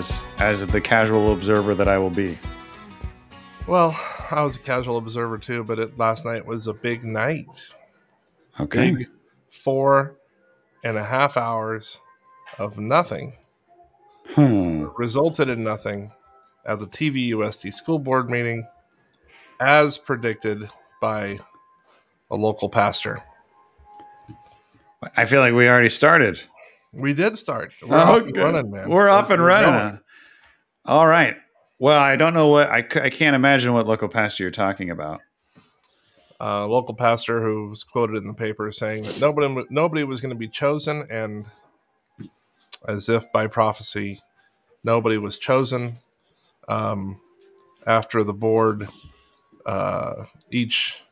as as the casual observer that I will be. Well, I was a casual observer too, but it, last night was a big night. Okay. Big four and a half hours of nothing Hmm. resulted in nothing at the TVUSD school board meeting, as predicted by a local pastor. I feel like we already started. We did start. We're off and running, man. We're off and running. All right. Well, I don't know what I, I can't imagine what local pastor you're talking about. uh, local pastor who was quoted in the paper saying that nobody nobody was going to be chosen, and as if by prophecy, nobody was chosen. Um, after the board, uh, each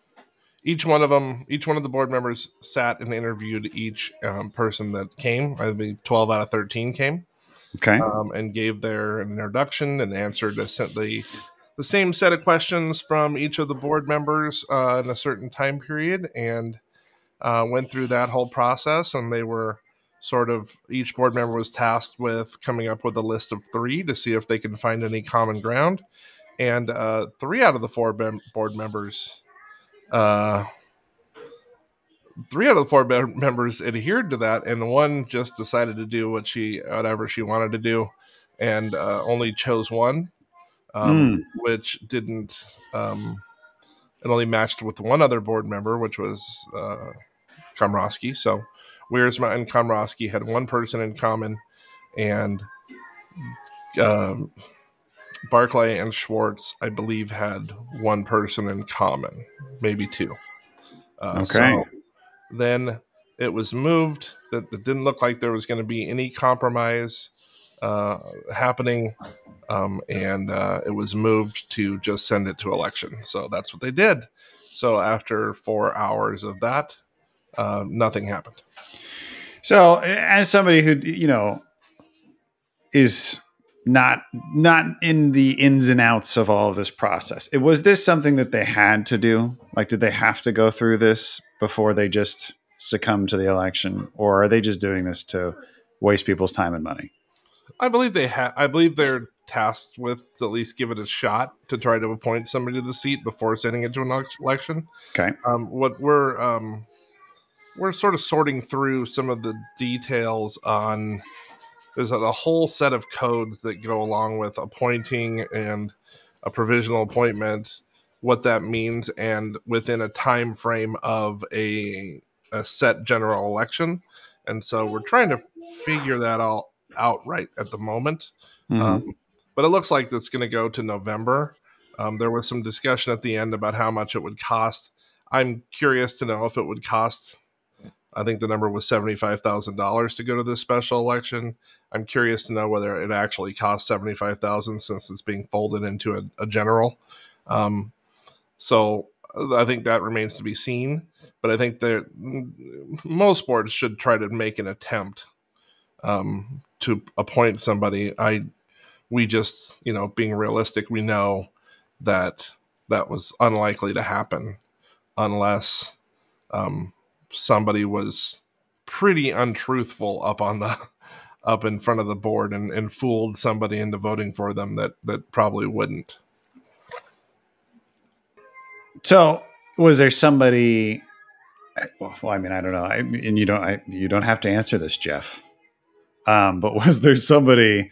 each one of them, each one of the board members sat and interviewed each um, person that came. I believe twelve out of thirteen came Okay. um, and gave their introduction and answered a, the the same set of questions from each of the board members uh, in a certain time period, and uh, went through that whole process. And they were sort of each board member was tasked with coming up with a list of three to see if they can find any common ground. And uh, three out of the four board members. Uh, three out of the four be- members adhered to that, and one just decided to do what she, whatever she wanted to do, and uh, only chose one, um, which didn't. Um, it only matched with one other board member, which was uh, Komrosky. So, Wiersma and Komrosky had one person in common, and um, Barclay and Schwartz, I believe, had one person in common, maybe two. Uh, Okay. so then it was moved that it didn't look like there was going to be any compromise uh, happening, um, and uh, it was moved to just send it to election. So that's what they did. So after four hours of that, uh, nothing happened. So, as somebody who you know is not not in the ins and outs of all of this process, it was this something that they had to do? Like, did they have to go through this before they just succumb to the election, or are they just doing this to waste people's time and money? I believe they had. I believe they're tasked with to at least give it a shot to try to appoint somebody to the seat before sending it to an election. Okay. Um, what we're um, we're sort of sorting through some of the details on. There's a, whole set of codes that go along with appointing and a provisional appointment, what that means, and within a time frame of a a set general election. And so we're trying to figure that all out right at the moment. Mhm. Um, but it looks like it's going to go to November. Um, there was some discussion at the end about how much it would cost. I'm curious to know if it would cost. I think the number was seventy-five thousand dollars to go to this special election. I'm curious to know whether it actually seventy-five thousand since it's being folded into a, a general. Um, so I think that remains to be seen. But I think that most boards should try to make an attempt um, to appoint somebody. I we just you know being realistic, we know that that was unlikely to happen unless um, somebody was pretty untruthful up on the up in front of the board and, and fooled somebody into voting for them that that probably wouldn't. So, was there somebody? Well, I mean, I don't know, I, and you don't, I, you don't have to answer this, Jeff. Um, but was there somebody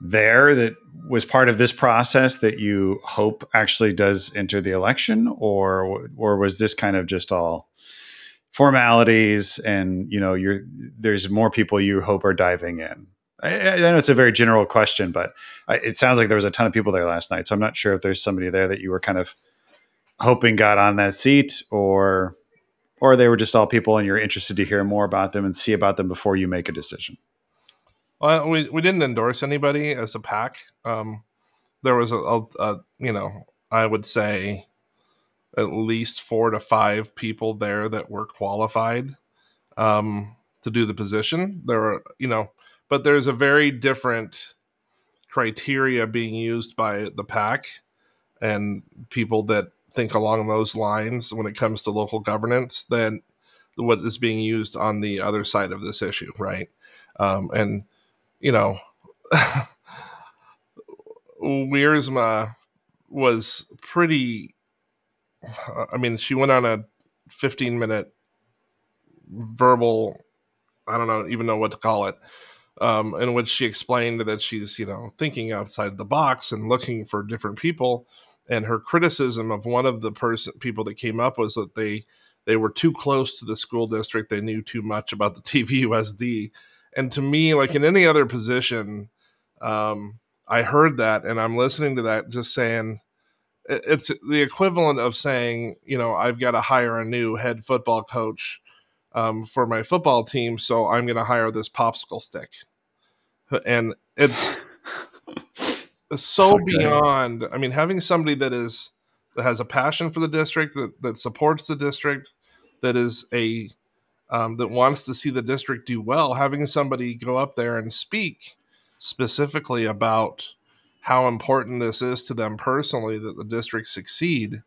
there that was part of this process that you hope actually does enter the election, or or was this kind of just all formalities? And you know, you're there's more people you hope are diving in. I, I know it's a very general question, but I, it sounds like there was a ton of people there last night. So I'm not sure if there's somebody there that you were kind of hoping got on that seat or or they were just all people and you're interested to hear more about them and see about them before you make a decision Well, we, we didn't endorse anybody as a PAC. Um, there was a, a, a, you know, I would say at least four to five people there that were qualified um, to do the position. There are, you know, but there's a very different criteria being used by the PAC and people that think along those lines when it comes to local governance than what is being used on the other side of this issue, right? Um, and you know, Wiersma was pretty. I mean, she went on a 15 minute verbal. I don't know even know what to call it. Um, in which she explained that she's you know thinking outside the box and looking for different people. And her criticism of one of the person people that came up was that they they were too close to the school district. They knew too much about the TVUSD. And to me, like in any other position, um, I heard that and I'm listening to that just saying it's the equivalent of saying, you know, I've got to hire a new head football coach um, for my football team, so I'm going to hire this popsicle stick. And it's so okay. beyond. I mean, having somebody that is that has a passion for the district, that, that supports the district, that is a um, that wants to see the district do well, having somebody go up there and speak specifically about how important this is to them personally that the district succeed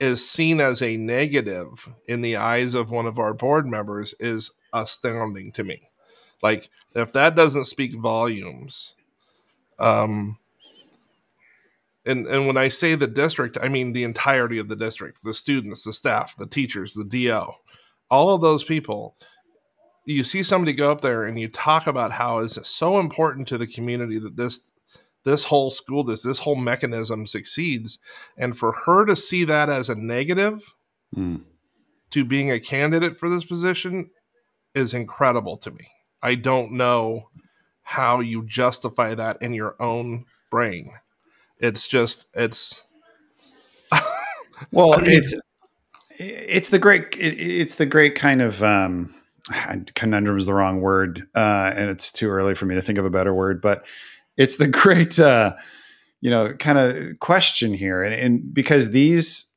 is seen as a negative in the eyes of one of our board members is astounding to me. Like if that doesn't speak volumes, um, and and when I say the district, I mean the entirety of the district, the students, the staff, the teachers, the DO, all of those people you see somebody go up there and you talk about how is it so important to the community that this this whole school this this whole mechanism succeeds and for her to see that as a negative mm. to being a candidate for this position is incredible to me i don't know how you justify that in your own brain it's just it's well I mean, it's it's the great it's the great kind of um conundrum is the wrong word, uh, and it's too early for me to think of a better word. But it's the great, uh, you know, kind of question here, and, and, because these,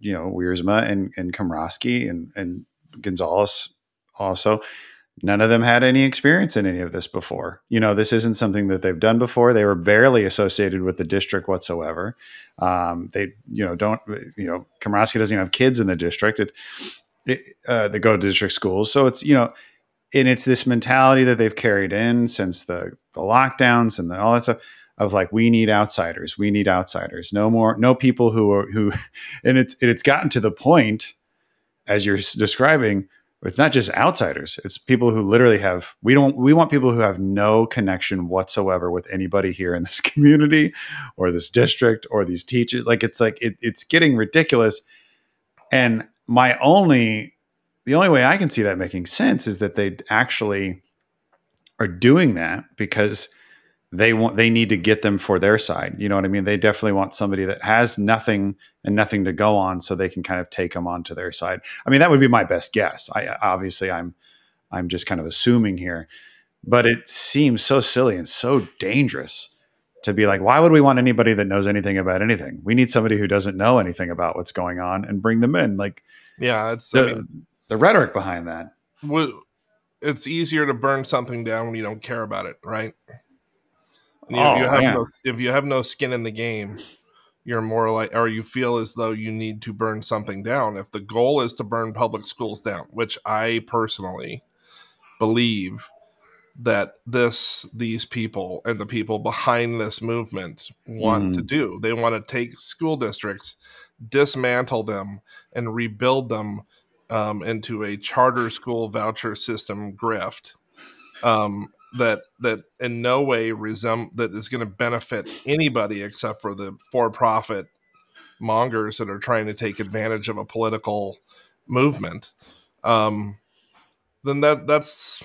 you know, Wiersma and and Komrosky and and Gonzalez also, none of them had any experience in any of this before. You know, this isn't something that they've done before. They were barely associated with the district whatsoever. Um, they, you know, don't, you know, Komrosky doesn't even have kids in the district. It, uh, that go to district schools. So it's you know, and it's this mentality that they've carried in since the the lockdowns and the, all that stuff of like we need outsiders, we need outsiders. No more, no people who are who, and it's it's gotten to the point as you're describing. It's not just outsiders; it's people who literally have. We don't. We want people who have no connection whatsoever with anybody here in this community, or this district, or these teachers. Like it's like it, it's getting ridiculous. And my only the only way I can see that making sense is that they actually are doing that because they want they need to get them for their side. You know what I mean? They definitely want somebody that has nothing and nothing to go on so they can kind of take them onto their side. I mean, that would be my best guess. I obviously I'm I'm just kind of assuming here, but it seems so silly and so dangerous to be like, why would we want anybody that knows anything about anything? We need somebody who doesn't know anything about what's going on and bring them in. Like, yeah, it's the, I mean, the rhetoric behind that. It's easier to burn something down when you don't care about it, right? You, oh, you have no, if you have no skin in the game, you're more like, or you feel as though you need to burn something down. If the goal is to burn public schools down, which I personally believe that this these people and the people behind this movement want mm. to do. They want to take school districts, dismantle them, and rebuild them um, into a charter school voucher system grift um, that that in no way resem- that is going to benefit anybody except for the for-profit mongers that are trying to take advantage of a political movement. Um, then that that's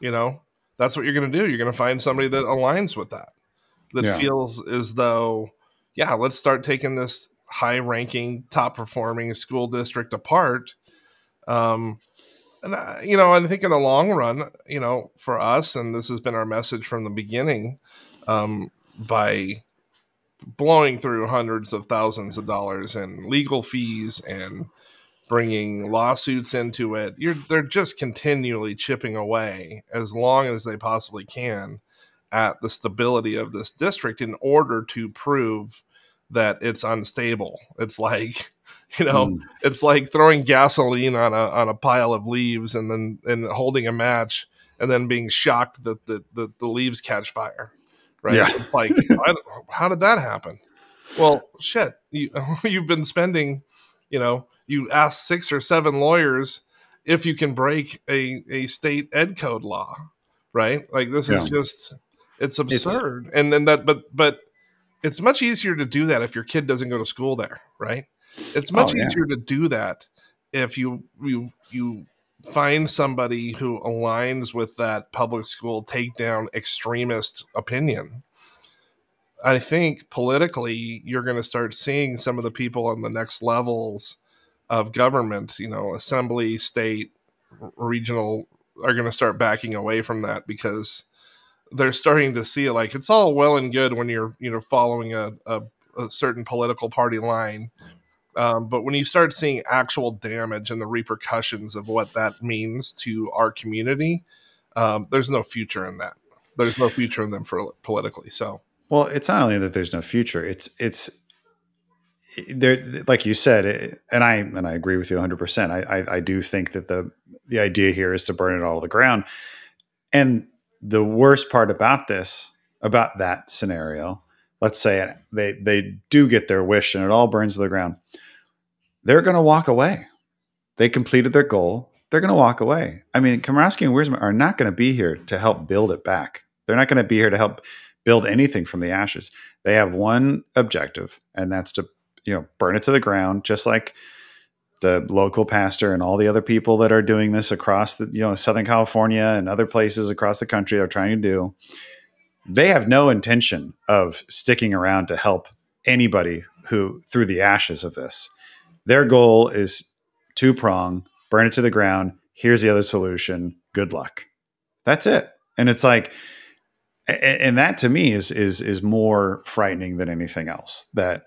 you know that's what you're going to do. You're going to find somebody that aligns with that, that yeah. feels as though, yeah, let's start taking this high ranking, top performing school district apart. Um, and, uh, you know, I think in the long run, you know, for us, and this has been our message from the beginning, um, by blowing through hundreds of thousands of dollars in legal fees and bringing lawsuits into it. You're they're just continually chipping away as long as they possibly can at the stability of this district in order to prove that it's unstable. It's like, you know, mm. it's like throwing gasoline on a on a pile of leaves and then and holding a match and then being shocked that the, the, the leaves catch fire. right? Yeah. It's like, I, how did that happen? Well, shit, you, you've been spending, you know, you ask six or seven lawyers if you can break a, a state ed code law, right? Like this is just, it's absurd. and then that, but, but it's much easier to do that if your kid doesn't go to school there, right? It's oh, much Oh, yeah. easier to do that if you, you, you, find somebody who aligns with that public school takedown extremist opinion. I think politically, you're going to start seeing some of the people on the next levels of government, you know, assembly, state, regional, are going to start backing away from that because they're starting to see it like it's all well and good when you're, you know, following a, a, a certain political party line. Um, but when you start seeing actual damage and the repercussions of what that means to our community, um, there's no future in that. There's no future in them for politically. So Well, it's not only that there's no future. It's it's there, like you said, it, and I and I agree with you 100. percent I, I I do think that the the idea here is to burn it all to the ground. And the worst part about this, about that scenario, let's say they they do get their wish and it all burns to the ground, they're going to walk away. They completed their goal. They're going to walk away. I mean, Komorowski and Wiersma are not going to be here to help build it back. They're not going to be here to help build anything from the ashes. They have one objective, and that's to you know burn it to the ground, just like the local pastor and all the other people that are doing this across the you know Southern California and other places across the country are trying to do. They have no intention of sticking around to help anybody who through the ashes of this. Their goal is two prong, burn it to the ground. Here's the other solution. Good luck. That's it. And it's like, and that to me is is is more frightening than anything else. That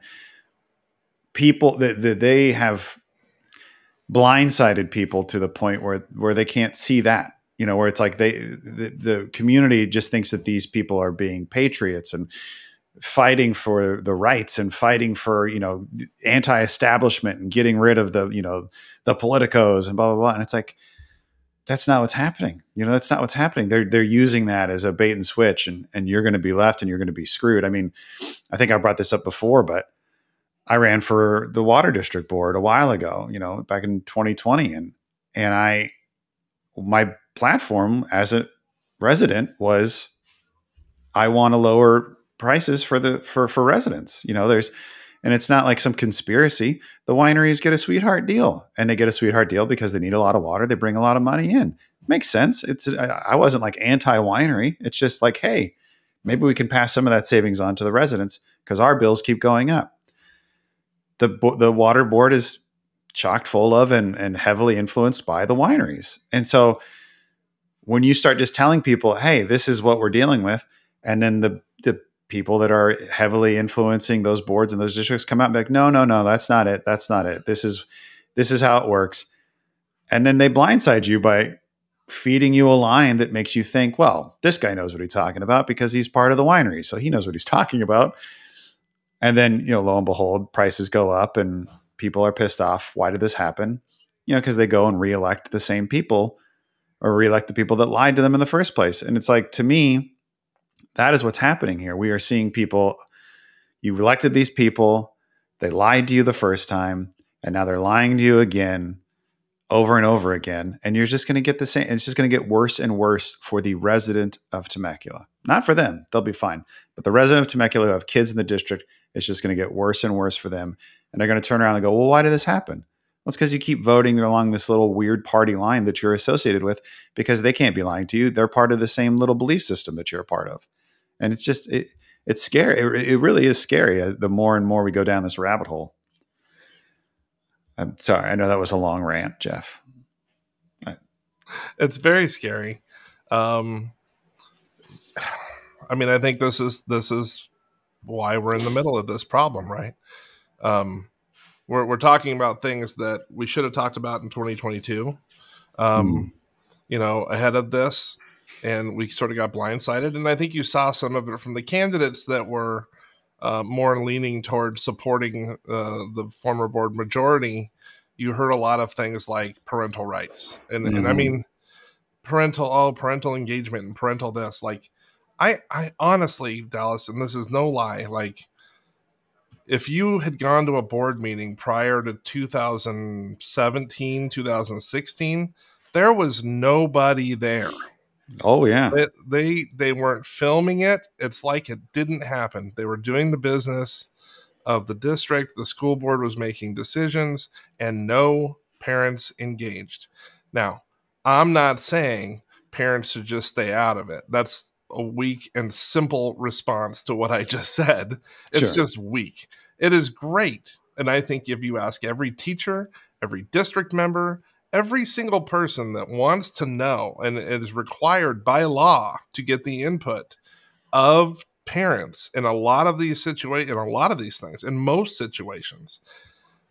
people that, that they have blindsided people to the point where where they can't see that you know where it's like they the, the community just thinks that these people are being patriots and fighting for the rights and fighting for you know anti-establishment and getting rid of the you know the politicos and blah blah blah. And it's like that's not what's happening. You know that's not what's happening. They're they're using that as a bait and switch and and you're going to be left and you're going to be screwed. I mean i think i brought this up before but I ran for the water district board a while ago, you know, back in 2020 and and I my platform as a resident was I want to lower prices for the for for residents. You know, there's and it's not like some conspiracy. The wineries get a sweetheart deal and they get a sweetheart deal because they need a lot of water, they bring a lot of money in. Makes sense. It's I wasn't like anti winery. It's just like, hey, maybe we can pass some of that savings on to the residents because our bills keep going up the the water board is chocked full of and and heavily influenced by the wineries. And so when you start just telling people, "Hey, this is what we're dealing with," and then the the people that are heavily influencing those boards and those districts come out and be like, "No, no, no, that's not it. That's not it. This is this is how it works." And then they blindside you by feeding you a line that makes you think, "Well, this guy knows what he's talking about because he's part of the winery, so he knows what he's talking about." And then, you know, lo and behold, prices go up and people are pissed off. Why did this happen? You know, because they go and reelect the same people or reelect the people that lied to them in the first place. And it's like, to me, that is what's happening here. We are seeing people, you elected these people, they lied to you the first time, and now they're lying to you again over and over again. And you're just going to get the same, it's just going to get worse and worse for the resident of Temecula. Not for them, they'll be fine. But the resident of Temecula who have kids in the district, it's just going to get worse and worse for them. And they're going to turn around and go, well, why did this happen? Well, it's because you keep voting along this little weird party line that you're associated with because they can't be lying to you. They're part of the same little belief system that you're a part of. And it's just, it, it's scary. It, it really is scary uh, the more and more we go down this rabbit hole. I'm sorry. I know that was a long rant, Jeff. it's very scary. Um, I mean, I think this is this is why we're in the middle of this problem, right? Um, we're we're talking about things that we should have talked about in 2022. Um, Hmm. You know, ahead of this, and we sort of got blindsided. And I think you saw some of it from the candidates that were uh, more leaning toward supporting uh, the former board majority. You heard a lot of things like parental rights, and and I Mhm. mean parental oh parental engagement and parental this like I, I honestly, Dallas, and this is no lie, like if you had gone to a board meeting prior to 2017, 2016, there was nobody there. Oh yeah. They, they they weren't filming it. It's like it didn't happen. They were doing the business of the district. The school board was making decisions and no parents engaged. Now, I'm not saying parents should just stay out of it. That's a weak and simple response to what I just said. It's sure. just weak. It is great. And I think if you ask every teacher, every district member, every single person that wants to know and it is required by law to get the input of parents in a lot of these situations, in a lot of these things, in most situations,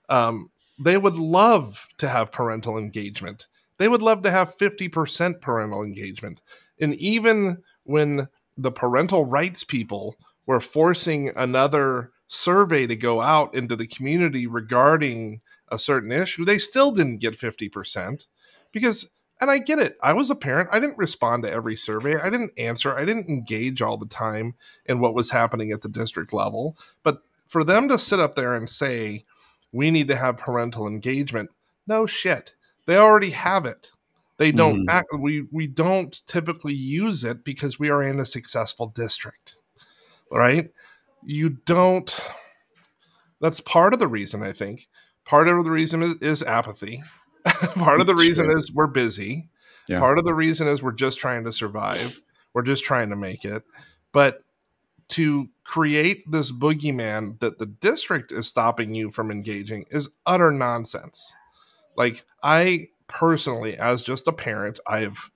um, they would love to have parental engagement. They would love to have 50% parental engagement. And even when the parental rights people were forcing another survey to go out into the community regarding a certain issue, they still didn't get 50% because and I get it. I was a parent. I didn't respond to every survey. I didn't answer. I didn't engage all the time in what was happening at the district level. But for them to sit up there and say, we need to have parental engagement, no shit. They already have it. They don't mm. act, we we don't typically use it because we are in a successful district. Right? You don't that's part of the reason I think. Part of the reason is, is apathy. part of the reason is we're busy. Yeah. Part of the reason is we're just trying to survive. We're just trying to make it. But to create this boogeyman that the district is stopping you from engaging is utter nonsense. Like I personally, as just a parent, I've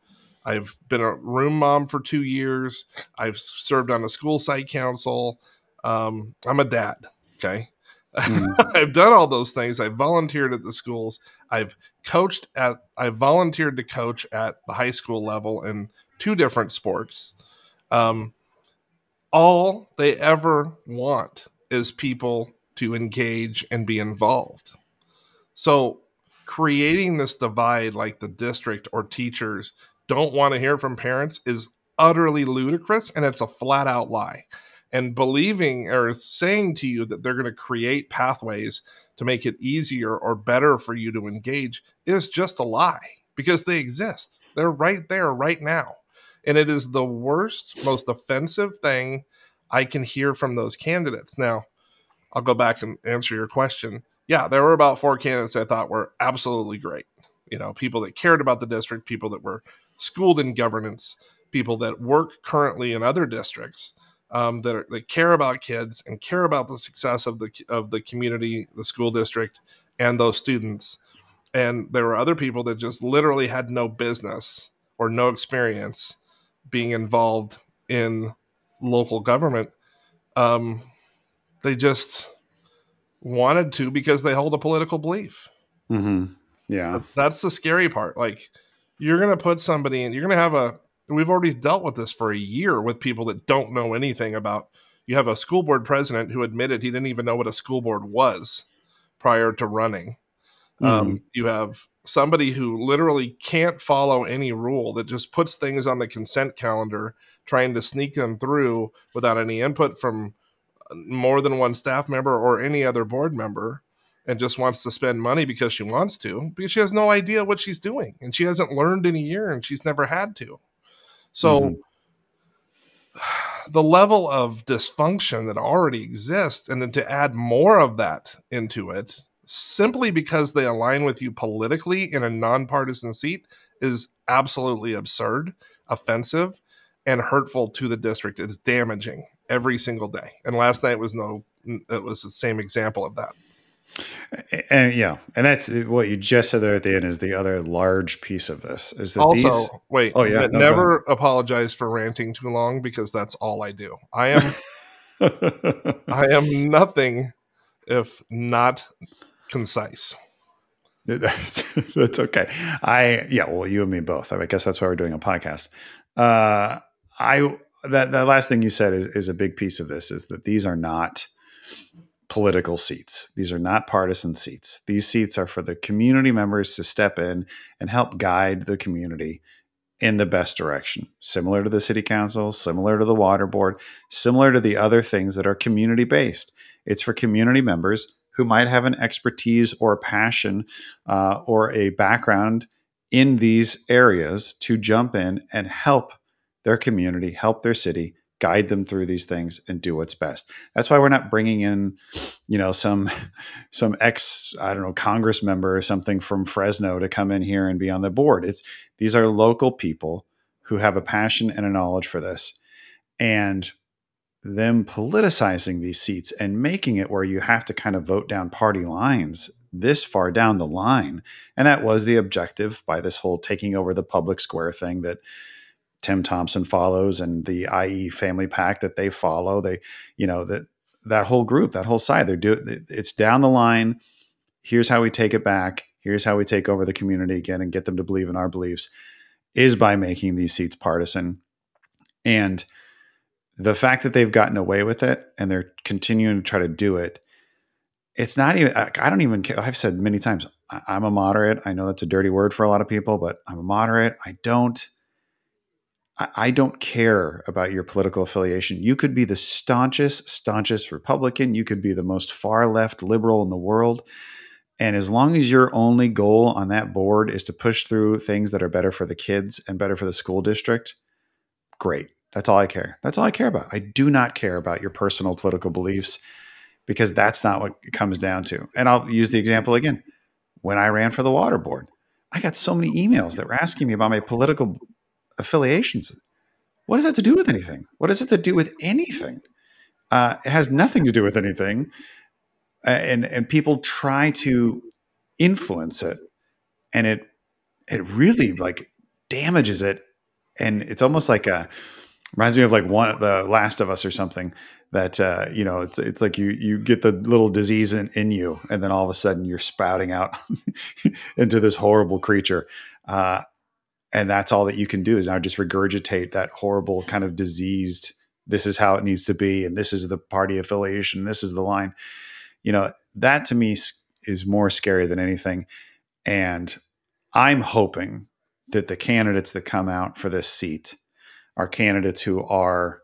I've been a room mom for two years. I've served on a school site council. Um, I'm a dad. Okay. Mm. I've done all those things. I've volunteered at the schools. I've coached at, I've volunteered to coach at the high school level in two different sports. Um, all they ever want is people to engage and be involved. So, creating this divide like the district or teachers don't want to hear from parents is utterly ludicrous and it's a flat out lie and believing or saying to you that they're going to create pathways to make it easier or better for you to engage is just a lie because they exist. They're right there right now. And it is the worst, most offensive thing I can hear from those candidates. Now, I'll go back and answer your question. Yeah, there were about four candidates I thought were absolutely great. You know, people that cared about the district, people that were schooled in governance, people that work currently in other districts um, that, are, that care about kids and care about the success of the of the community, the school district, and those students. And there were other people that just literally had no business or no experience being involved in local government. Um, they just wanted to because they hold a political belief. Mm-hmm. Yeah, that's the scary part. Like you're going to put somebody in, you're going to have a we've already dealt with this for a year with people that don't know anything about. You have a school board president who admitted he didn't even know what a school board was prior to running. Um, mm-hmm. Um, you have somebody who literally can't follow any rule that just puts things on the consent calendar, trying to sneak them through without any input from more than one staff member or any other board member and just wants to spend money because she wants to because she has no idea what she's doing and she hasn't learned in a year and she's never had to so mm-hmm. the level of dysfunction that already exists, and then to add more of that into it, simply because they align with you politically in a nonpartisan seat, is absolutely absurd, offensive, and hurtful to the district. It is damaging every single day. And last night was no, it was the same example of that. And yeah, and that's what you just said there at the end is the other large piece of this is that also these, wait. Oh yeah, no, never apologize for ranting too long because that's all I do. I am I am nothing if not concise. That's, that's okay. I yeah, well, you and me both. I guess that's why we're doing a podcast. Uh, I that that last thing you said is, is a big piece of this is that these are not political seats. These are not partisan seats. These seats are for the community members to step in and help guide the community in the best direction, similar to the city council, similar to the water board, similar to the other things that are community based. It's for community members who might have an expertise or a passion uh, or a background in these areas to jump in and help their community, help their city, guide them through these things and do what's best. That's why we're not bringing in, you know, some some ex I don't know Congress member or something from Fresno to come in here and be on the board. It's these are local people who have a passion and a knowledge for this, and them politicizing these seats and making it where you have to kind of vote down party lines this far down the line. And that was the objective by this whole taking over the public square thing that Tim Thompson follows and the IE family PAC that they follow. They, you know, that that whole group, that whole side, they're doing it's down the line. Here's how we take it back. Here's how we take over the community again and get them to believe in our beliefs is by making these seats partisan. And the fact that they've gotten away with it and they're continuing to try to do it, it's not even, I don't even care. I've said many times, I'm a moderate. I know that's a dirty word for a lot of people, but I'm a moderate. I don't, I don't care about your political affiliation. You could be the staunchest, staunchest Republican. You could be the most far left liberal in the world. And as long as your only goal on that board is to push through things that are better for the kids and better for the school district, great. That's all I care. That's all I care about. I do not care about your personal political beliefs because that's not what it comes down to. And I'll use the example again. When I ran for the water board, I got so many emails that were asking me about my political affiliations. What does that to do with anything? What does it to do with anything? Uh, it has nothing to do with anything. Uh, and and people try to influence it, and it it really like damages it, and it's almost like a Reminds me of like one the Last of Us or something that uh, you know it's it's like you you get the little disease in, in you, and then all of a sudden you're spouting out into this horrible creature, uh, and that's all that you can do is now just regurgitate that horrible kind of diseased. This is how it needs to be, and this is the party affiliation. This is the line. You know that to me is more scary than anything, and I'm hoping that the candidates that come out for this seat are candidates who are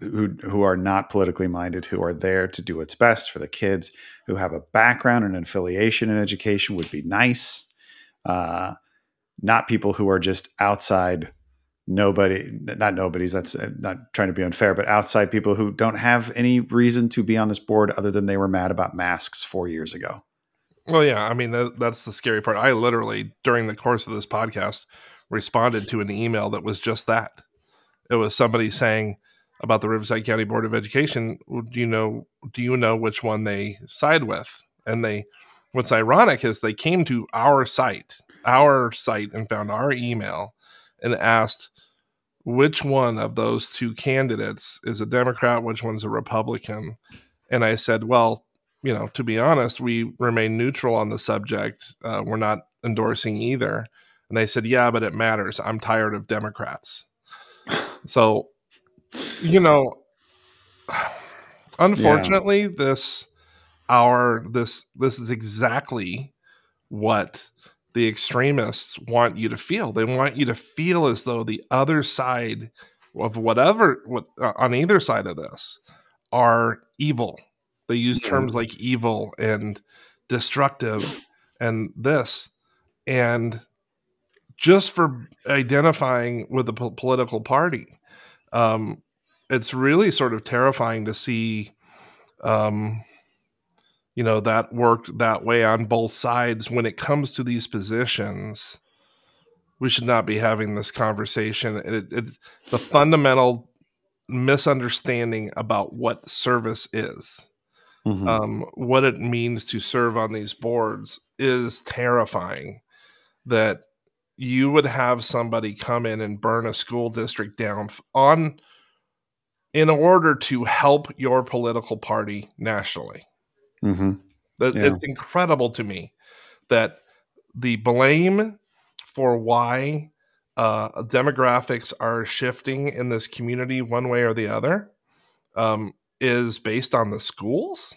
who who are not politically minded, who are there to do what's best for the kids, who have a background and an affiliation in education would be nice. Uh, not people who are just outside nobody, not nobodies. That's uh, not trying to be unfair, but outside people who don't have any reason to be on this board other than they were mad about masks four years ago. Well, yeah, I mean that, that's the scary part. I literally during the course of this podcast responded to an email that was just that it was somebody saying about the Riverside County Board of Education, do you know do you know which one they side with? And they what's ironic is they came to our site, our site and found our email and asked which one of those two candidates is a Democrat, which one's a Republican. And I said, well, you know, to be honest, we remain neutral on the subject. Uh, we're not endorsing either. And they said, yeah, but it matters. I'm tired of Democrats. So, you know, unfortunately, yeah. this our this this is exactly what the extremists want you to feel. They want you to feel as though the other side of whatever what uh, on either side of this are evil. They use yeah. terms like evil and destructive and this and just for identifying with a po- political party. Um, it's really sort of terrifying to see, um, you know, that worked that way on both sides. When it comes to these positions, we should not be having this conversation. It, it, the fundamental misunderstanding about what service is. Mm-hmm. Um, what it means to serve on these boards is terrifying. That you would have somebody come in and burn a school district down on in order to help your political party nationally. Mm-hmm. Yeah. It's incredible to me that the blame for why uh, demographics are shifting in this community one way or the other um, is based on the schools.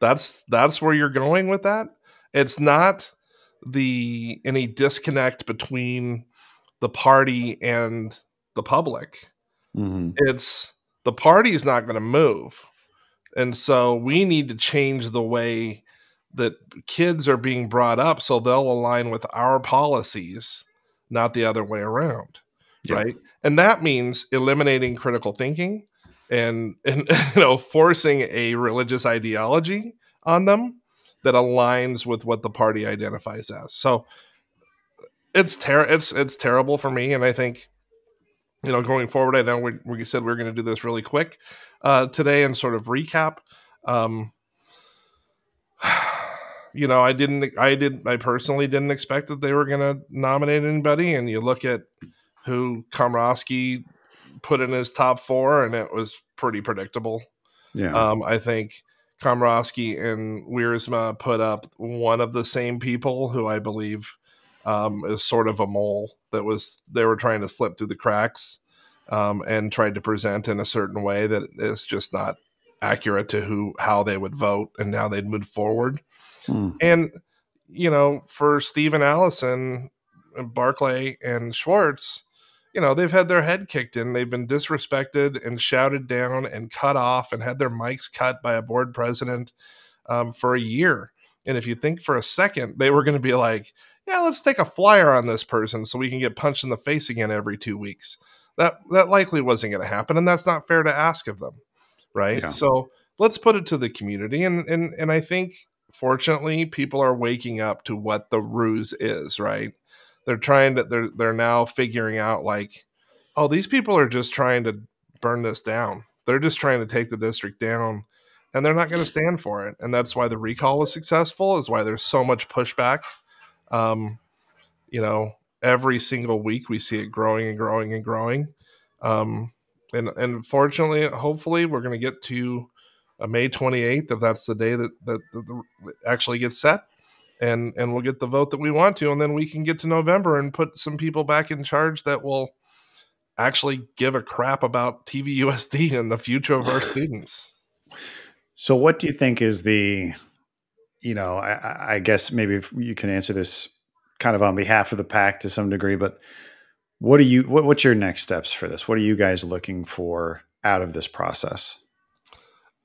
That's that's where you're going with that. It's not the any disconnect between the party and the public. Mhm. It's the party's not going to move. And so we need to change the way that kids are being brought up so they'll align with our policies, not the other way around. Yeah. Right. And that means eliminating critical thinking and, and you know forcing a religious ideology on them that aligns with what the party identifies as. So it's ter- it's it's terrible for me and I think you know going forward I know we, we said we are going to do this really quick uh, today and sort of recap um, you know, I didn't, I did, I personally didn't expect that they were going to nominate anybody. And you look at who Komrosky put in his top four, and it was pretty predictable. Yeah. Um, I think Komrosky and Wiersma put up one of the same people who I believe um, is sort of a mole that was they were trying to slip through the cracks um, and tried to present in a certain way that is just not accurate to who how they would vote and how they'd move forward. Hmm. And you know, for Steven Allison, Barclay, and Schwartz, you know, they've had their head kicked in. They've been disrespected and shouted down and cut off and had their mics cut by a board president um, for a year. And if you think for a second they were going to be like, yeah, let's take a flyer on this person so we can get punched in the face again every two weeks. That that likely wasn't going to happen, and that's not fair to ask of them, right? Yeah. So let's put it to the community, and and and I think fortunately people are waking up to what the ruse is, right? They're trying to they're they're now figuring out like, oh, these people are just trying to burn this down. They're just trying to take the district down and they're not going to stand for it. And that's why the recall was successful, is why there's so much pushback. Um, you know, every single week we see it growing and growing and growing. Um, and and fortunately, hopefully, we're going to get to uh, May 28th, if that's the day that that, that the, actually gets set, and and we'll get the vote that we want to, and then we can get to November and put some people back in charge that will actually give a crap about TVUSD and the future of our students. So, what do you think is the, you know, I- I, guess maybe if you can answer this kind of on behalf of the PAC to some degree, but what are you, what, what's your next steps for this? What are you guys looking for out of this process?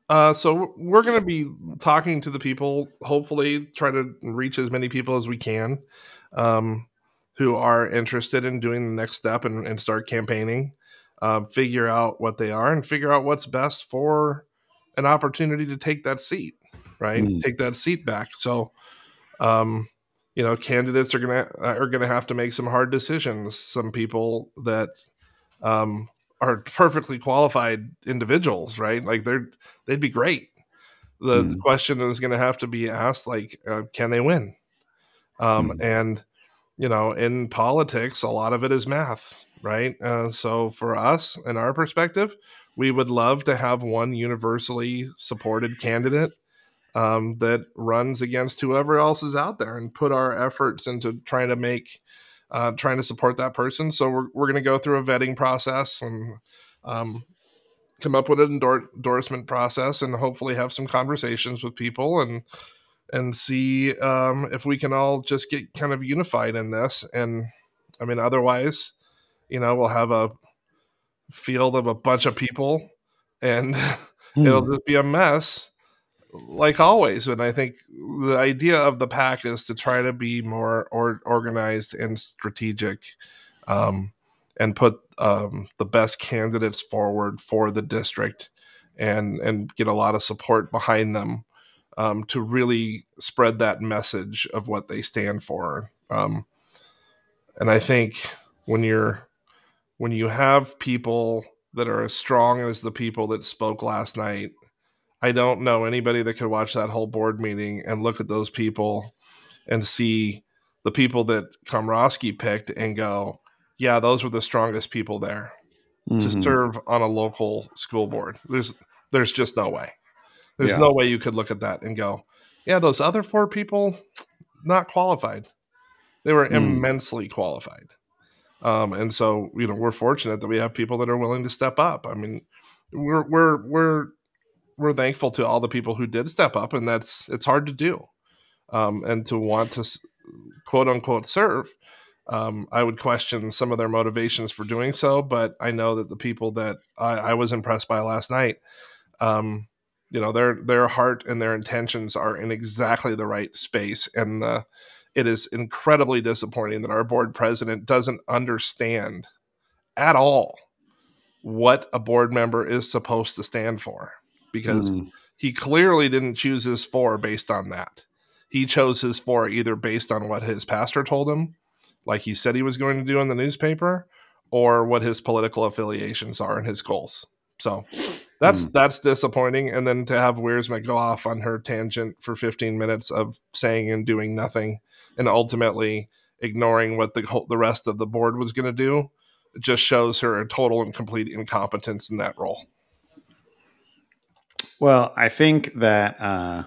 Uh, so we're going to be talking to the people. Hopefully, try to reach as many people as we can um, who are interested in doing the next step and, and start campaigning. Um, figure out what they are and figure out what's best for an opportunity to take that seat. Right, Mm. take that seat back. So, um, you know, candidates are gonna are gonna have to make some hard decisions. Some people that um, are perfectly qualified individuals, right? Like they're they'd be great. The, the Mhm. question is going to have to be asked, like, uh, can they win? Um, Mhm. And you know, in politics, a lot of it is math, right? Uh, so for us, in our perspective, we would love to have one universally supported candidate um, that runs against whoever else is out there, and put our efforts into trying to make uh, trying to support that person. So we're, we're going to go through a vetting process and um, come up with an endor- endorsement process and hopefully have some conversations with people and and see um, if we can all just get kind of unified in this. And I mean, otherwise, you know, we'll have a field of a bunch of people and it'll just be a mess like always and i think the idea of the PAC is to try to be more or, organized and strategic um, and put um, the best candidates forward for the district and and get a lot of support behind them um, to really spread that message of what they stand for. Um, and i think when you're when you have people that are as strong as the people that spoke last night I don't know anybody that could watch that whole board meeting and look at those people and see the people that Komrosky picked and go, yeah, those were the strongest people there to Mhm. serve on a local school board. There's there's just no way. There's Yeah. no way you could look at that and go, yeah, those other four people not qualified. They were Mm. immensely qualified. Um, and so, you know, we're fortunate that we have people that are willing to step up. I mean, we're we're we're we're thankful to all the people who did step up, and that's it's hard to do, um, and to want to quote unquote serve. Um, I would question some of their motivations for doing so, but I know that the people that I, I was impressed by last night, um, you know, their their heart and their intentions are in exactly the right space, and uh, it is incredibly disappointing that our board president doesn't understand at all what a board member is supposed to stand for because mm. he clearly didn't choose his four based on that. He chose his four either based on what his pastor told him, like he said he was going to do in the newspaper, or what his political affiliations are and his goals. So that's mm. that's disappointing. And then to have Wiersma go off on her tangent for 15 minutes of saying and doing nothing, and ultimately ignoring what the whole, the rest of the board was going to do just shows her a total and complete incompetence in that role. Well, I think that uh,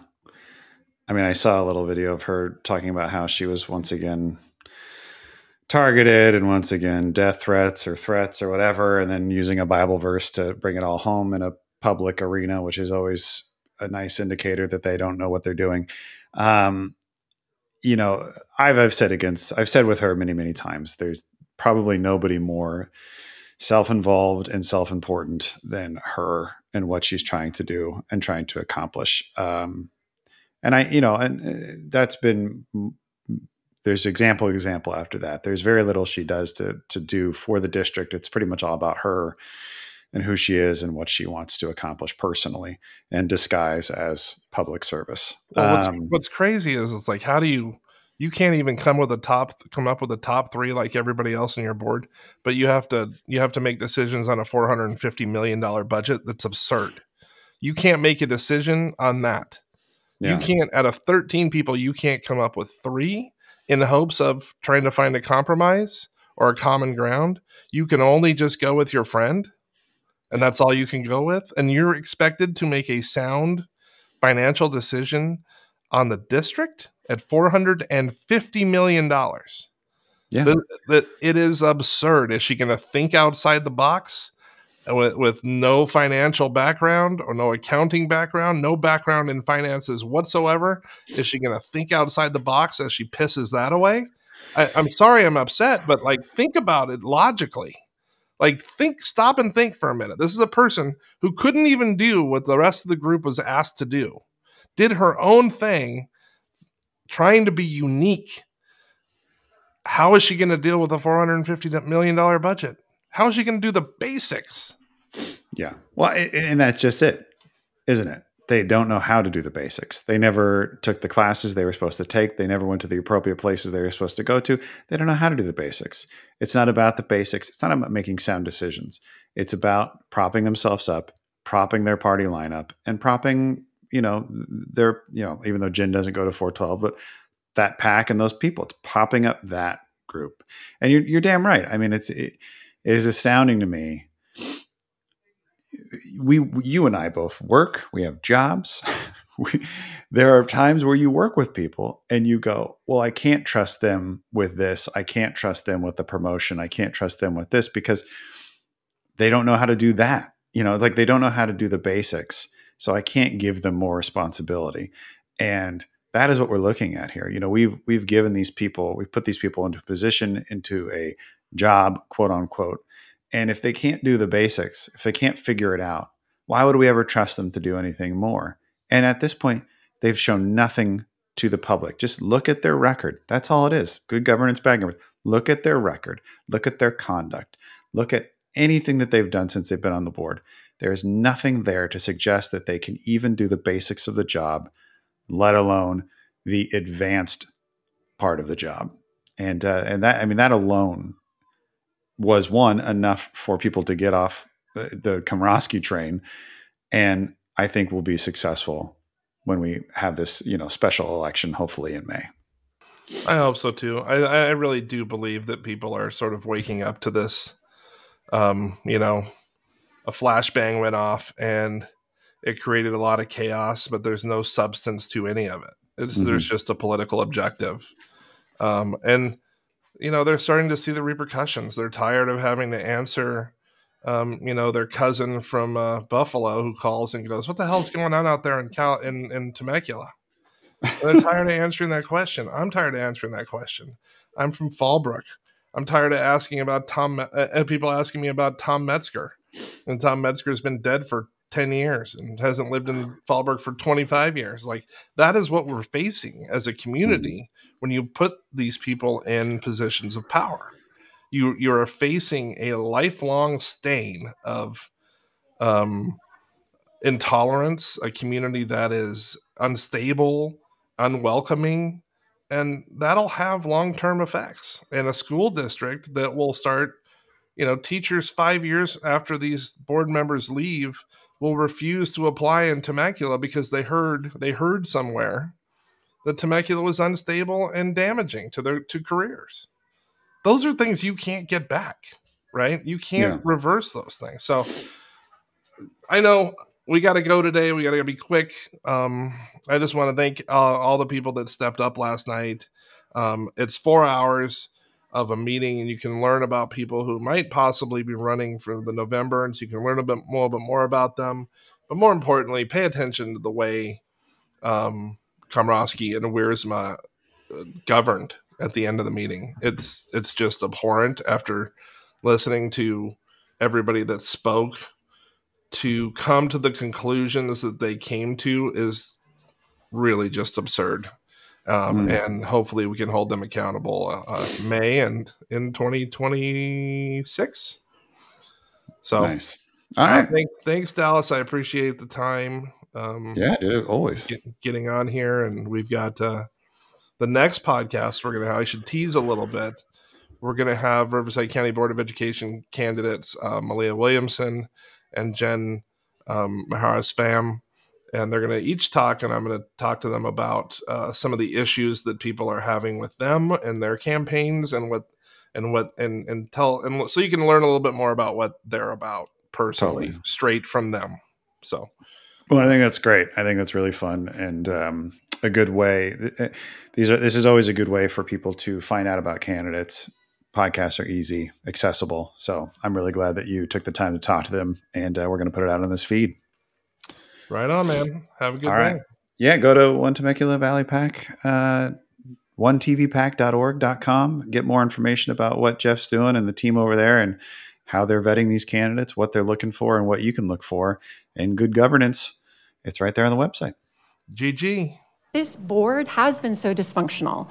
I mean I saw a little video of her talking about how she was once again targeted and once again death threats or threats or whatever, and then using a Bible verse to bring it all home in a public arena, which is always a nice indicator that they don't know what they're doing. Um, you know, I've I've said against I've said with her many many times. There's probably nobody more self-involved and self-important than her and what she's trying to do and trying to accomplish. Um, and I, you know, and uh, that's been there's example example after that. There's very little she does to to do for the district. It's pretty much all about her and who she is and what she wants to accomplish personally and disguise as public service. Well, what's, um, what's crazy is it's like how do you you can't even come with a top come up with a top three like everybody else in your board but you have to you have to make decisions on a 450 million dollar budget. That's absurd. You can't make a decision on that. Yeah. you can't out of 13 people you can't come up with three in the hopes of trying to find a compromise or a common ground. You can only just go with your friend and that's all you can go with and you're expected to make a sound financial decision on the district at $450 million. Yeah. That, that it is absurd. Is she going to think outside the box with, with no financial background or no accounting background, no background in finances whatsoever? Is she going to think outside the box as she pisses that away? I, I'm sorry I'm upset, but like think about it logically. Like think stop and think for a minute. This is a person who couldn't even do what the rest of the group was asked to do. Did her own thing trying to be unique. How is she going to deal with a $450 million budget? How is she going to do the basics? Yeah. Well, and that's just it, isn't it? They don't know how to do the basics. They never took the classes they were supposed to take. They never went to the appropriate places they were supposed to go to. They don't know how to do the basics. It's not about the basics. It's not about making sound decisions. It's about propping themselves up, propping their party lineup, and propping you know, they're, you know, even though Jen doesn't go to 412, but that PAC and those people, it's popping up that group. And you're, you're damn right. I mean, it's, it, it is astounding to me. We, you and I both work, we have jobs. we, there are times where you work with people and you go, well, I can't trust them with this. I can't trust them with the promotion. I can't trust them with this because they don't know how to do that. You know, like they don't know how to do the basics so I can't give them more responsibility. And that is what we're looking at here. You know, we've we've given these people, we've put these people into a position, into a job, quote unquote. And if they can't do the basics, if they can't figure it out, why would we ever trust them to do anything more? And at this point, they've shown nothing to the public. Just look at their record. That's all it is. Good governance, bad governance. Look at their record. Look at their conduct. Look at anything that they've done since they've been on the board. There is nothing there to suggest that they can even do the basics of the job, let alone the advanced part of the job. And uh, and that I mean that alone was one enough for people to get off the, the train, and I think we'll be successful when we have this you know special election, hopefully in May. I hope so too. I, I really do believe that people are sort of waking up to this. Um, you know, a flashbang went off and it created a lot of chaos, but there's no substance to any of it. It's mm-hmm. there's just a political objective. Um, and you know, they're starting to see the repercussions. They're tired of having to answer um, you know, their cousin from uh, Buffalo who calls and goes, "What the hell's going on out there in Cal in, in Temecula?" they're tired of answering that question. I'm tired of answering that question. I'm from Fallbrook. I'm tired of asking about Tom, uh, people asking me about Tom Metzger. And Tom Metzger's been dead for 10 years and hasn't lived in Fallbrook for 25 years. Like that is what we're facing as a community mm-hmm. when you put these people in positions of power. You you're facing a lifelong stain of um, intolerance, a community that is unstable, unwelcoming, and that'll have long-term effects in a school district that will start you know teachers 5 years after these board members leave will refuse to apply in Temecula because they heard they heard somewhere that Temecula was unstable and damaging to their to careers. Those are things you can't get back, right? You can't yeah. reverse those things. So I know we got to go today. We got to be quick. Um, I just want to thank uh, all the people that stepped up last night. Um, it's four hours of a meeting, and you can learn about people who might possibly be running for the November, and so you can learn a bit more, a bit more about them. But more importantly, pay attention to the way um, Komrosky and Wiersma uh, governed at the end of the meeting. It's it's just abhorrent after listening to everybody that spoke to come to the conclusions that they came to is really just absurd. Um, mm. And hopefully, we can hold them accountable uh, uh, May and in 2026. So, nice. All right. Thanks, thanks, Dallas. I appreciate the time. Um, yeah, dude, always get, getting on here, and we've got uh, the next podcast we're gonna have. I should tease a little bit. We're gonna have Riverside County Board of Education candidates uh, Malia Williamson and Jen um, Maharas Pham. And they're going to each talk, and I'm going to talk to them about uh, some of the issues that people are having with them and their campaigns, and what and what and and tell and so you can learn a little bit more about what they're about personally, totally. straight from them. So, well, I think that's great. I think that's really fun and um, a good way. Eh, these are this is always a good way for people to find out about candidates podcasts are easy, accessible. So I'm really glad that you took the time to talk to them, and uh, we're going to put it out on this feed. Right on, man. Have a good All day. Right. Yeah, go to One Temecula Valley PAC, uh, onetvpack.org.com. Get more information about what Jeff's doing and the team over there and how they're vetting these candidates, what they're looking for, and what you can look for. And good governance, it's right there on the website. GG. This board has been so dysfunctional